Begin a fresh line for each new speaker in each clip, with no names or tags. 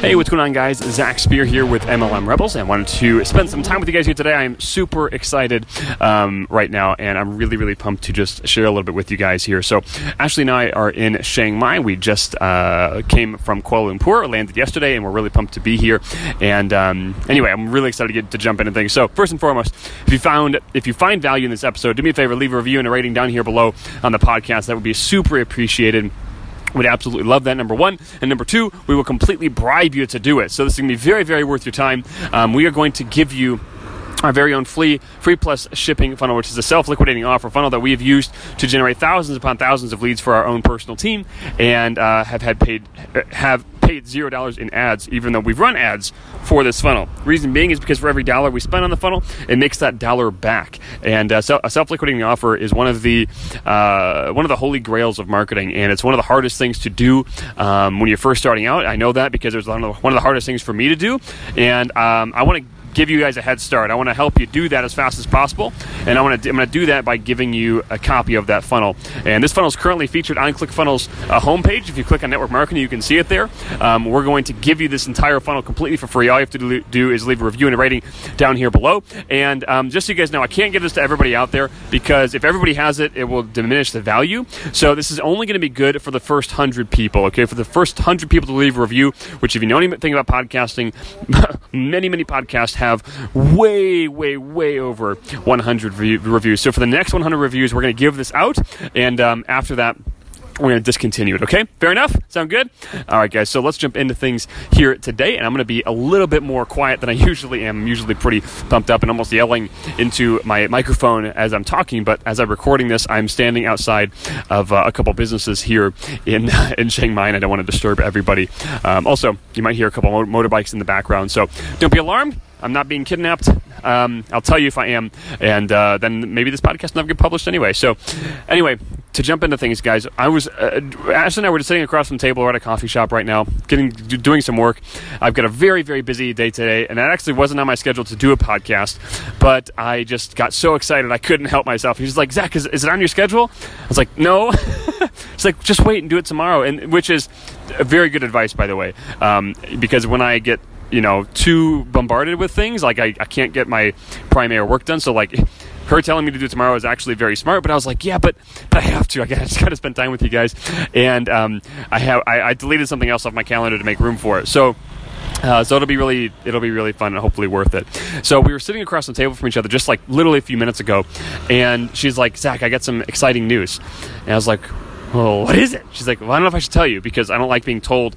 Hey, what's going on, guys? Zach Spear here with MLM Rebels, and wanted to spend some time with you guys here today. I am super excited um, right now, and I'm really, really pumped to just share a little bit with you guys here. So, Ashley and I are in Chiang Mai. We just uh, came from Kuala Lumpur, landed yesterday, and we're really pumped to be here. And um, anyway, I'm really excited to get to jump into things. So, first and foremost, if you found if you find value in this episode, do me a favor, leave a review and a rating down here below on the podcast. That would be super appreciated. We'd absolutely love that, number one. And number two, we will completely bribe you to do it. So this is going to be very, very worth your time. Um, we are going to give you our very own free free plus shipping funnel, which is a self-liquidating offer funnel that we have used to generate thousands upon thousands of leads for our own personal team, and uh, have had paid have paid zero dollars in ads, even though we've run ads for this funnel. Reason being is because for every dollar we spend on the funnel, it makes that dollar back. And uh, a self-liquidating offer is one of the uh, one of the holy grails of marketing, and it's one of the hardest things to do um, when you're first starting out. I know that because it's one of the, one of the hardest things for me to do, and um, I want to give you guys a head start. I want to help you do that as fast as possible, and I want to I'm going to do that by giving you a copy of that funnel. And this funnel is currently featured on ClickFunnels uh, homepage. If you click on network marketing, you can see it there. Um, we're going to give you this entire funnel completely for free. All you have to do is leave a review and a rating down here below. And um, just so you guys know, I can't give this to everybody out there because if everybody has it, it will diminish the value. So this is only going to be good for the first hundred people. Okay, for the first hundred people to leave a review. Which, if you know anything about podcasting, many many podcasts have way, way, way over 100 reviews. So for the next 100 reviews, we're going to give this out, and um, after that, we're going to discontinue it. Okay, fair enough. Sound good? All right, guys. So let's jump into things here today, and I'm going to be a little bit more quiet than I usually am. I'm usually pretty pumped up and almost yelling into my microphone as I'm talking. But as I'm recording this, I'm standing outside of uh, a couple businesses here in in Chiang Mai, and I don't want to disturb everybody. Um, also, you might hear a couple motorbikes in the background, so don't be alarmed. I'm not being kidnapped. Um, I'll tell you if I am, and uh, then maybe this podcast never get published anyway. So, anyway, to jump into things, guys, I was uh, Ashley and I were just sitting across from the table. We're at a coffee shop right now, getting doing some work. I've got a very very busy day today, and that actually wasn't on my schedule to do a podcast, but I just got so excited I couldn't help myself. He's like, Zach, is, is it on your schedule? I was like, no. It's like, just wait and do it tomorrow, and which is very good advice, by the way, um, because when I get you know too bombarded with things. Like I, I can't get my primary work done. So like her telling me to do tomorrow is actually very smart. But i was like yeah but, but i have to. I just gotta spend time with you guys. And um, i have I, I deleted something else off my calendar to make room for it. So uh, so it'll be really it'll be really fun and hopefully worth it. So we were sitting across the table from each other just like literally a few minutes ago, and she's like, "Zach, I got some exciting news," and I was like, well, what is it? She's like, well, I don't know if I should tell you because I don't like being told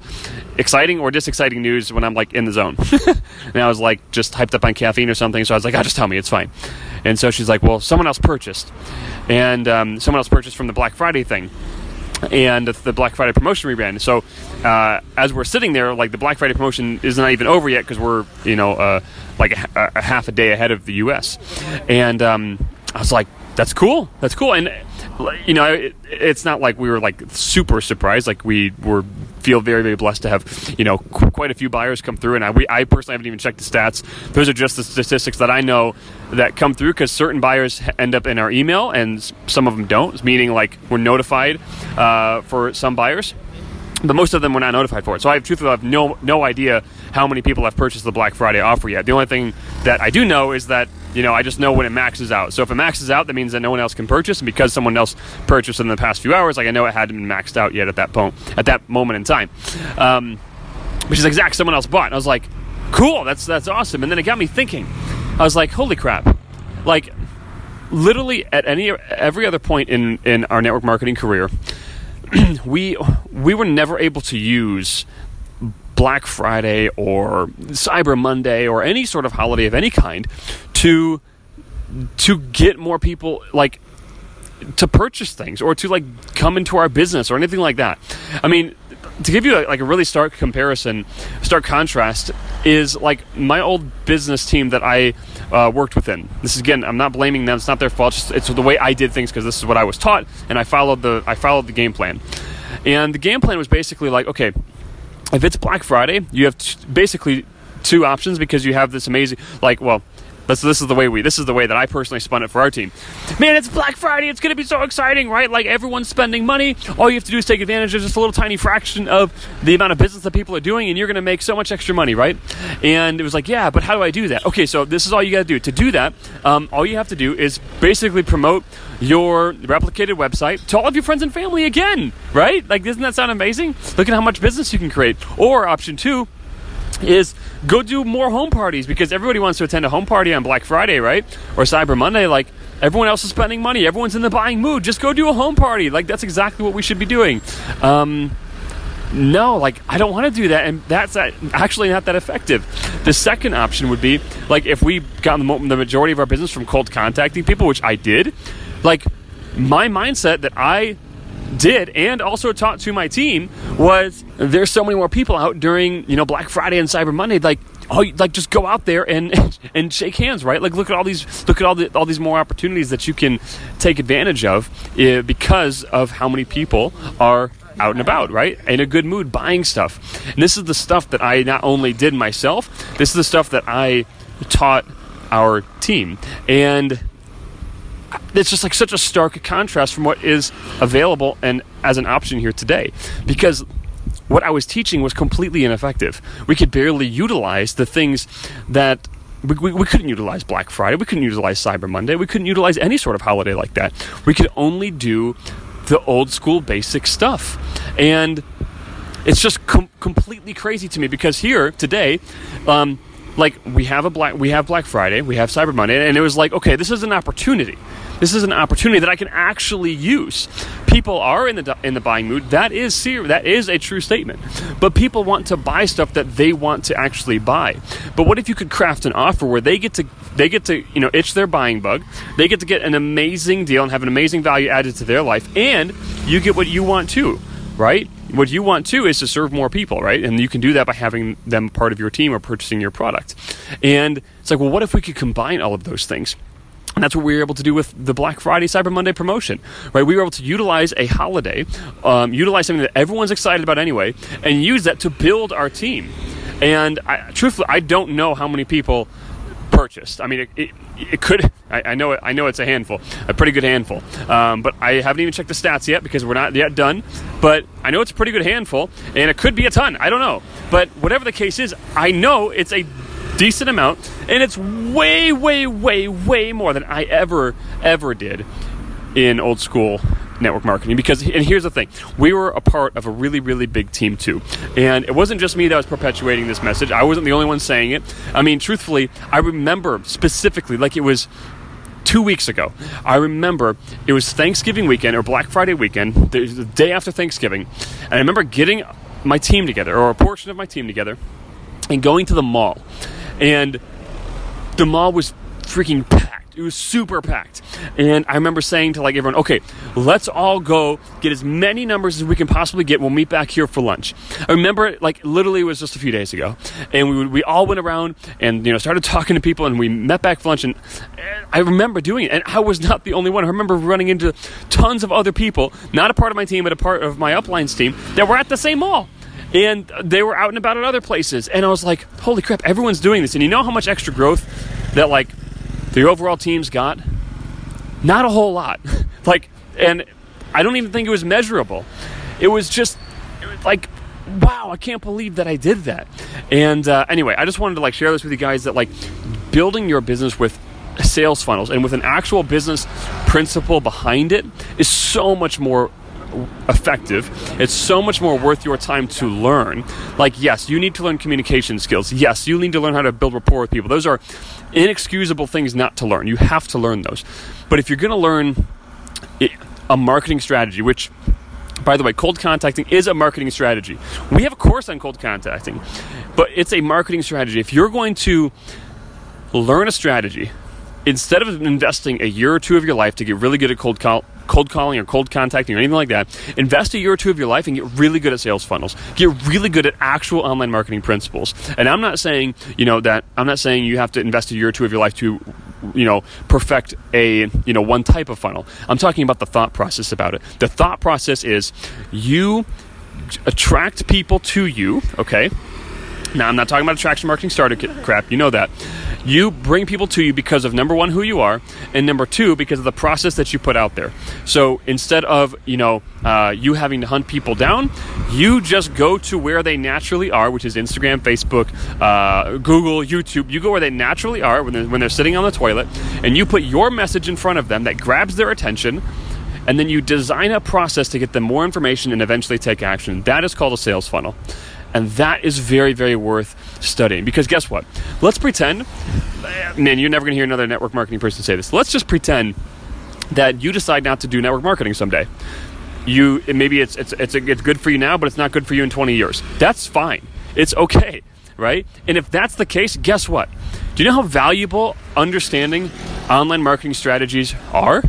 exciting or disexciting news when I'm like in the zone. and I was like just hyped up on caffeine or something. So I was like, oh, just tell me, it's fine. And so she's like, well, someone else purchased. And um, someone else purchased from the Black Friday thing and the Black Friday promotion rebrand. So uh, as we're sitting there, like the Black Friday promotion is not even over yet because we're, you know, uh, like a, a, half a day ahead of the U.S. And um, I was like, that's cool. That's cool. And you know, it, it's not like we were like super surprised. Like we were feel very very blessed to have you know qu- quite a few buyers come through, and I we, I personally haven't even checked the stats. Those are just the statistics that I know that come through because certain buyers end up in our email and some of them don't, meaning like we're notified uh, for some buyers but most of them were not notified for it. So I have truthfully have no no idea how many people have purchased the Black Friday offer yet. The only thing that I do know is that you know I just know when it maxes out. So if it maxes out, that means that no one else can purchase, and because someone else purchased in the past few hours, like I know it hadn't been maxed out yet at that point at that moment in time. Um, which is exact someone else bought. And I was like, cool, that's that's awesome. And then it got me thinking. I was like, holy crap, like literally at any every other point in in our network marketing career we we were never able to use Black Friday or Cyber Monday or any sort of holiday of any kind to to get more people like to purchase things or to like come into our business or anything like that. I mean, to give you a, like a really stark comparison, stark contrast is like my old business team that I uh, worked within. This is again, I'm not blaming them; it's not their fault. It's, it's the way I did things because this is what I was taught, and I followed the I followed the game plan. And the game plan was basically like, okay, if it's Black Friday, you have t- basically two options because you have this amazing like well this, this is the way we. This is the way that I personally spun it for our team. Man, it's Black Friday. It's going to be so exciting, right? Like everyone's spending money. All you have to do is take advantage of just a little tiny fraction of the amount of business that people are doing, and you're going to make so much extra money, right? And it was like, yeah, but how do I do that? Okay, so this is all you got to do. To do that, um, all you have to do is basically promote your replicated website to all of your friends and family again, right? Like, doesn't that sound amazing? Look at how much business you can create. Or option two is go do more home parties because everybody wants to attend a home party on Black Friday, right? Or Cyber Monday. Like everyone else is spending money, everyone's in the buying mood. Just go do a home party. Like that's exactly what we should be doing. Um, no, like I don't want to do that, and that's actually not that effective. The second option would be like if we got the majority of our business from cold contacting people, which I did. Like my mindset that I did and also taught to my team was there's so many more people out during you know Black Friday and Cyber Monday like oh like just go out there and and shake hands right like look at all these look at all the all these more opportunities that you can take advantage of uh, because of how many people are out and about, right? In a good mood, buying stuff. And this is the stuff that I not only did myself, this is the stuff that I taught our team. And it's just like such a stark contrast from what is available and as an option here today because what I was teaching was completely ineffective. We could barely utilize the things that we, we, we, couldn't utilize Black Friday. We couldn't utilize Cyber Monday. We couldn't utilize any sort of holiday like that. We could only do the old school basic stuff. And it's just com- completely crazy to me because here today, um, like we have a black we have Black Friday, we have Cyber Monday, and it was like, okay, this is an opportunity. This is an opportunity that I can actually use. People are in the in the buying mood. That is serious. That is a true statement. But people want to buy stuff that they want to actually buy. But what if you could craft an offer where they get to they get to you know itch their buying bug, they get to get an amazing deal and have an amazing value added to their life, and you get what you want too, right? what you want too is to serve more people, right? And you can do that by having them part of your team or purchasing your product. And it's like, well, what if we could combine all of those things? And that's what we were able to do with the Black Friday Cyber Monday promotion, right? We were able to utilize a holiday, um, utilize something that everyone's excited about anyway, and use that to build our team. And I, truthfully, I don't know how many people purchased. I mean, it, it, it could. I, I, know it. I know it's a handful, a pretty good handful. Um, but I haven't even checked the stats yet because we're not yet done. But I know it's a pretty good handful, and it could be a ton. I don't know. But whatever the case is, I know it's a decent amount, and it's way, way, way, way more than I ever, ever did in old school network marketing. Because and here's the thing we were a part of a really really big team too. And it wasn't just me that was perpetuating this message. I wasn't the only one saying it. I mean truthfully i remember specifically like it was two weeks ago i remember it was thanksgiving weekend or black friday weekend the day after thanksgiving and i remember getting my team together or a portion of my team together and going to the mall and the mall was freaking packed it was super packed. And I remember saying to like everyone, okay, let's all go get as many numbers as we can possibly get. We'll meet back here for lunch. I remember it like literally it was just a few days ago. And we, we all went around and, you know, started talking to people and we met back for lunch. And, and I remember doing it. And I was not the only one. I remember running into tons of other people, not a part of my team, but a part of my uplines team that were at the same mall. And they were out and about at other places. And I was like, holy crap, everyone's doing this. And you know how much extra growth that like the overall teams got? Not a whole lot. like, and I don't even think it was measurable. It was just like, wow, I can't believe that I did that. And uh, anyway, I just wanted to like share this with you guys that like building your business with sales funnels and with an actual business principle behind it is so much more effective. It's so much more worth your time to learn. Like, yes, you need to learn communication skills. Yes, you need to learn how to build rapport with people. Those are inexcusable things not to learn. You have to learn those. But if you're going to learn a marketing strategy, which by the way, cold contacting is a marketing strategy. We have a course on cold contacting, but it's a marketing strategy. If you're going to learn a strategy, instead of investing a year or two of your life to get really good at cold call, cold calling or cold contacting or anything like that, invest a year or two of your life and get really good at sales funnels. Get really good at actual online marketing principles. And I'm not saying, you know, that I'm not saying you have to invest a year or two of your life to you know perfect a you know one type of funnel. I'm talking about the thought process about it. The thought process is you attract people to you okay? Now i'm not talking about attraction marketing starter crap. You know that you bring people to you because of number one, who you are, and number two, because of the process that you put out there. So instead of you know uh, you having to hunt people down, you just go to where they naturally are, which is Instagram, Facebook, uh, Google, YouTube. You go where they naturally are when they're, when they're sitting on the toilet, and you put your message in front of them that grabs their attention and then you design a process to get them more information and eventually take action. That is called a sales funnel. And that is very, very worth studying. Because guess what? Let's pretend, man, you're never going to hear another network marketing person say this. Let's just pretend that you decide not to do network marketing someday. You maybe it's it's it's, it's good for you now, but it's not good for you in 20 years. That's fine. It's okay, right? And if that's the case, guess what? Do you know how valuable understanding online marketing strategies are?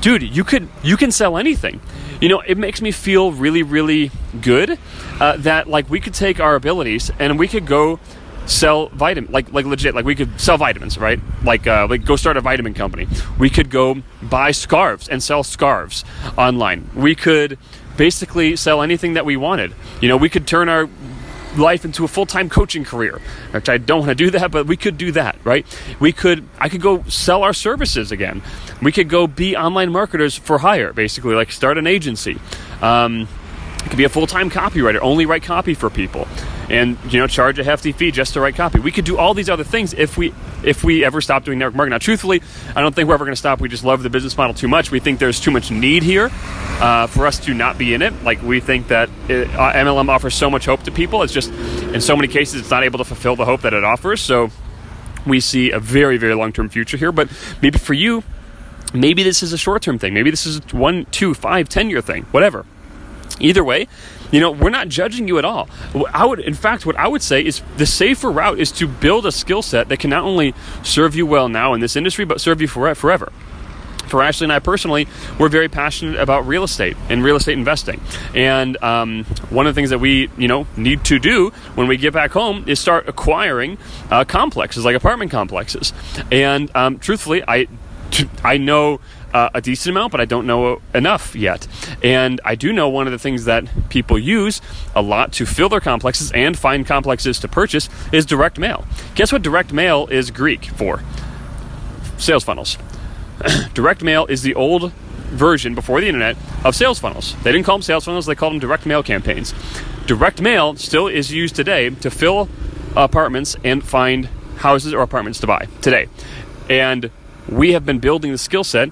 Dude, you could you can sell anything. You know, it makes me feel really, really good uh, that like we could take our abilities and we could go sell vitamin like like legit like we could sell vitamins right? Like uh, like go start a vitamin company. We could go buy scarves and sell scarves online. We could basically sell anything that we wanted. You know we could turn our life into a full-time coaching career which i don't want to do that but we could do that right? We could i could go sell our services again. We could go be online marketers for hire basically like start an agency. Um, it could be a full-time copywriter only write copy for people and you know charge a hefty fee just to write copy. We could do all these other things if we if we ever stop doing network marketing. Now truthfully i don't think we're ever going to stop. We just love the business model too much. We think there's too much need here uh, for us to not be in it. Like we think that it, uh, mlm offers so much hope to people. It's just in so many cases it's not able to fulfill the hope that it offers. So we see a very very long-term future here. But maybe for you maybe this is a short-term thing. Maybe this is one two five ten year thing. Whatever either way you know, we're not judging you at all. I would, in fact, what I would say is the safer route is to build a skill set that can not only serve you well now in this industry, but serve you for, forever for Ashley and I personally, we're very passionate about real estate and real estate investing. And um, one of the things that we, you know, need to do when we get back home is start acquiring uh, complexes like apartment complexes. And um, truthfully, I I know uh, a decent amount, but I don't know enough yet. And I do know one of the things that people use a lot to fill their complexes and find complexes to purchase is direct mail. Guess what direct mail is Greek for? Sales funnels. direct mail is the old version before the internet of sales funnels. They didn't call them sales funnels, they called them direct mail campaigns. Direct mail still is used today to fill apartments and find houses or apartments to buy today. And we have been building the skill set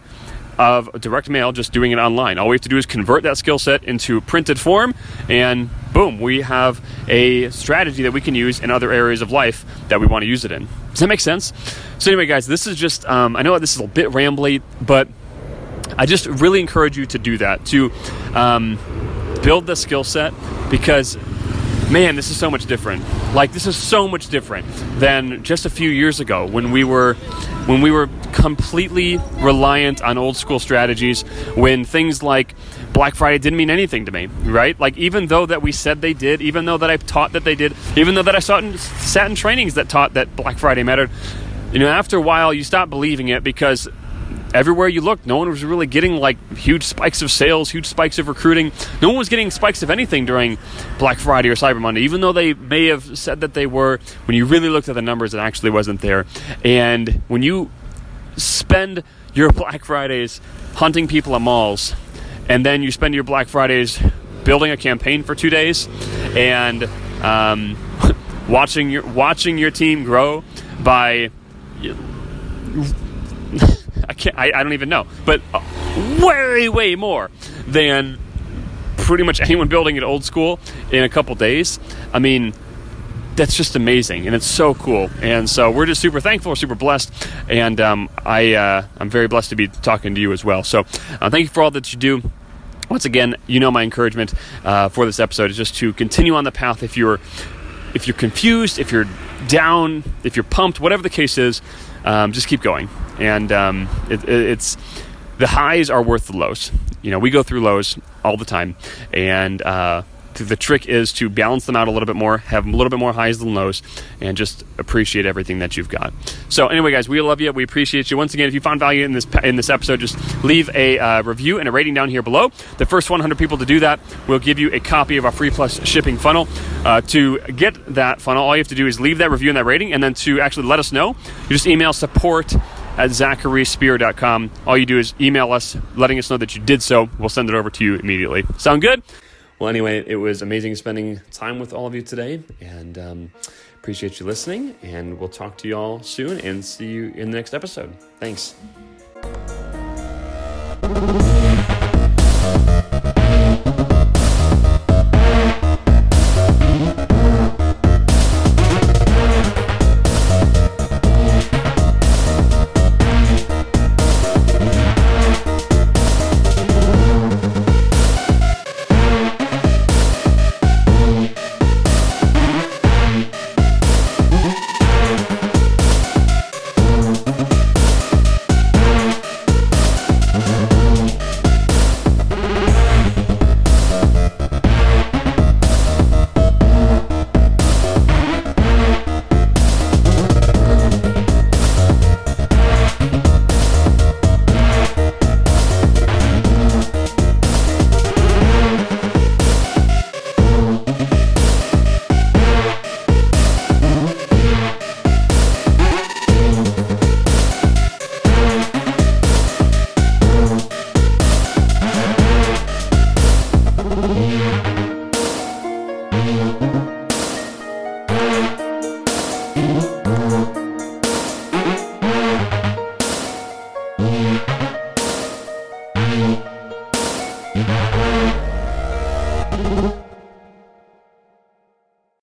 of direct mail, just doing it online. All we have to do is convert that skill set into printed form, and boom, we have a strategy that we can use in other areas of life that we want to use it in. Does that make sense? So, anyway, guys, this is just, um, I know this is a bit rambly, but I just really encourage you to do that, to um, build the skill set because man, this is so much different. Like this is so much different than just a few years ago when we were when we were completely reliant on old school strategies when things like Black Friday didn't mean anything to me, right? Like even though that we said they did, even though that I taught that they did, even though that I sat in, sat in trainings that taught that Black Friday mattered, you know, after a while you stop believing it because everywhere you looked, no one was really getting like huge spikes of sales, huge spikes of recruiting. No one was getting spikes of anything during Black Friday or Cyber Monday, even though they may have said that they were. When you really looked at the numbers, it actually wasn't there. And when you spend your Black Fridays hunting people at malls, and then you spend your Black Fridays building a campaign for two days, and um, watching your watching your team grow by can't I, I don't even know, but way way more than pretty much anyone building it old school in a couple days. I mean, that's just amazing and it's so cool. And so we're just super thankful we're super blessed and um, I, uh, i'm very blessed to be talking to you as well. So uh, thank you for all that you do. Once again you know my encouragement uh, for this episode is just to continue on the path if you're if you're confused if you're down if you're pumped whatever the case is um, just keep going and um, it, it, it's the highs are worth the lows you know we go through lows all the time and uh, the trick is to balance them out a little bit more, have a little bit more highs than lows, and just appreciate everything that you've got. So, anyway, guys, we love you. We appreciate you. Once again, if you found value in this in this episode, just leave a uh, review and a rating down here below. The first 100 people to do that will give you a copy of our free plus shipping funnel. Uh, to get that funnel, all you have to do is leave that review and that rating, and then to actually let us know, you just email support at zacharyspear.com. All you do is email us, letting us know that you did so. We'll send it over to you immediately. Sound good? Well, anyway, it was amazing spending time with all of you today, and um, appreciate you listening. And we'll talk to you all soon and see you in the next episode. Thanks.